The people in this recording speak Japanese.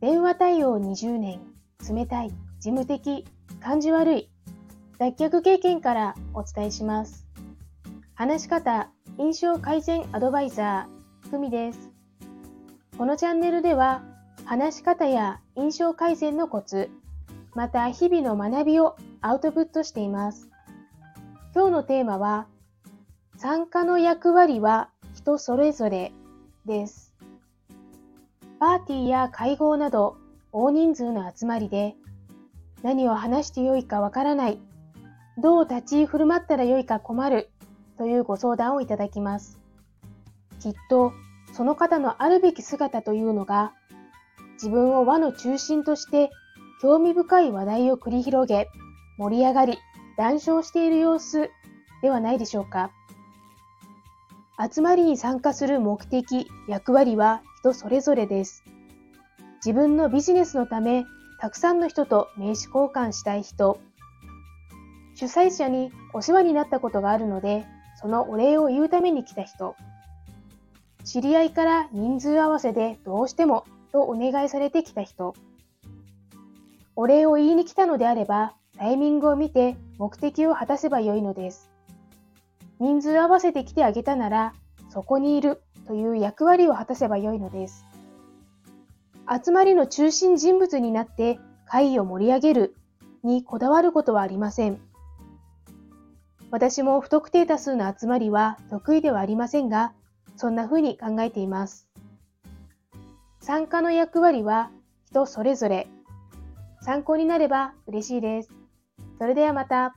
電話対応20年、冷たい、事務的、感じ悪い、脱却経験からお伝えします。話し方、印象改善アドバイザー、ふみです。このチャンネルでは、話し方や印象改善のコツ、また日々の学びをアウトプットしています。今日のテーマは、参加の役割は人それぞれです。パーティーや会合など大人数の集まりで何を話してよいかわからない、どう立ち居振る舞ったらよいか困るというご相談をいただきます。きっとその方のあるべき姿というのが自分を輪の中心として興味深い話題を繰り広げ盛り上がり談笑している様子ではないでしょうか。集まりに参加する目的、役割は人それぞれです。自分のビジネスのため、たくさんの人と名刺交換したい人、主催者にお世話になったことがあるので、そのお礼を言うために来た人、知り合いから人数合わせでどうしてもとお願いされてきた人、お礼を言いに来たのであれば、タイミングを見て目的を果たせばよいのです。人数合わせて来てあげたなら、そこにいるという役割を果たせばよいのです。集まりの中心人物になって会議を盛り上げるにこだわることはありません。私も不特定多数の集まりは得意ではありませんが、そんな風に考えています。参加の役割は人それぞれ。参考になれば嬉しいです。それではまた。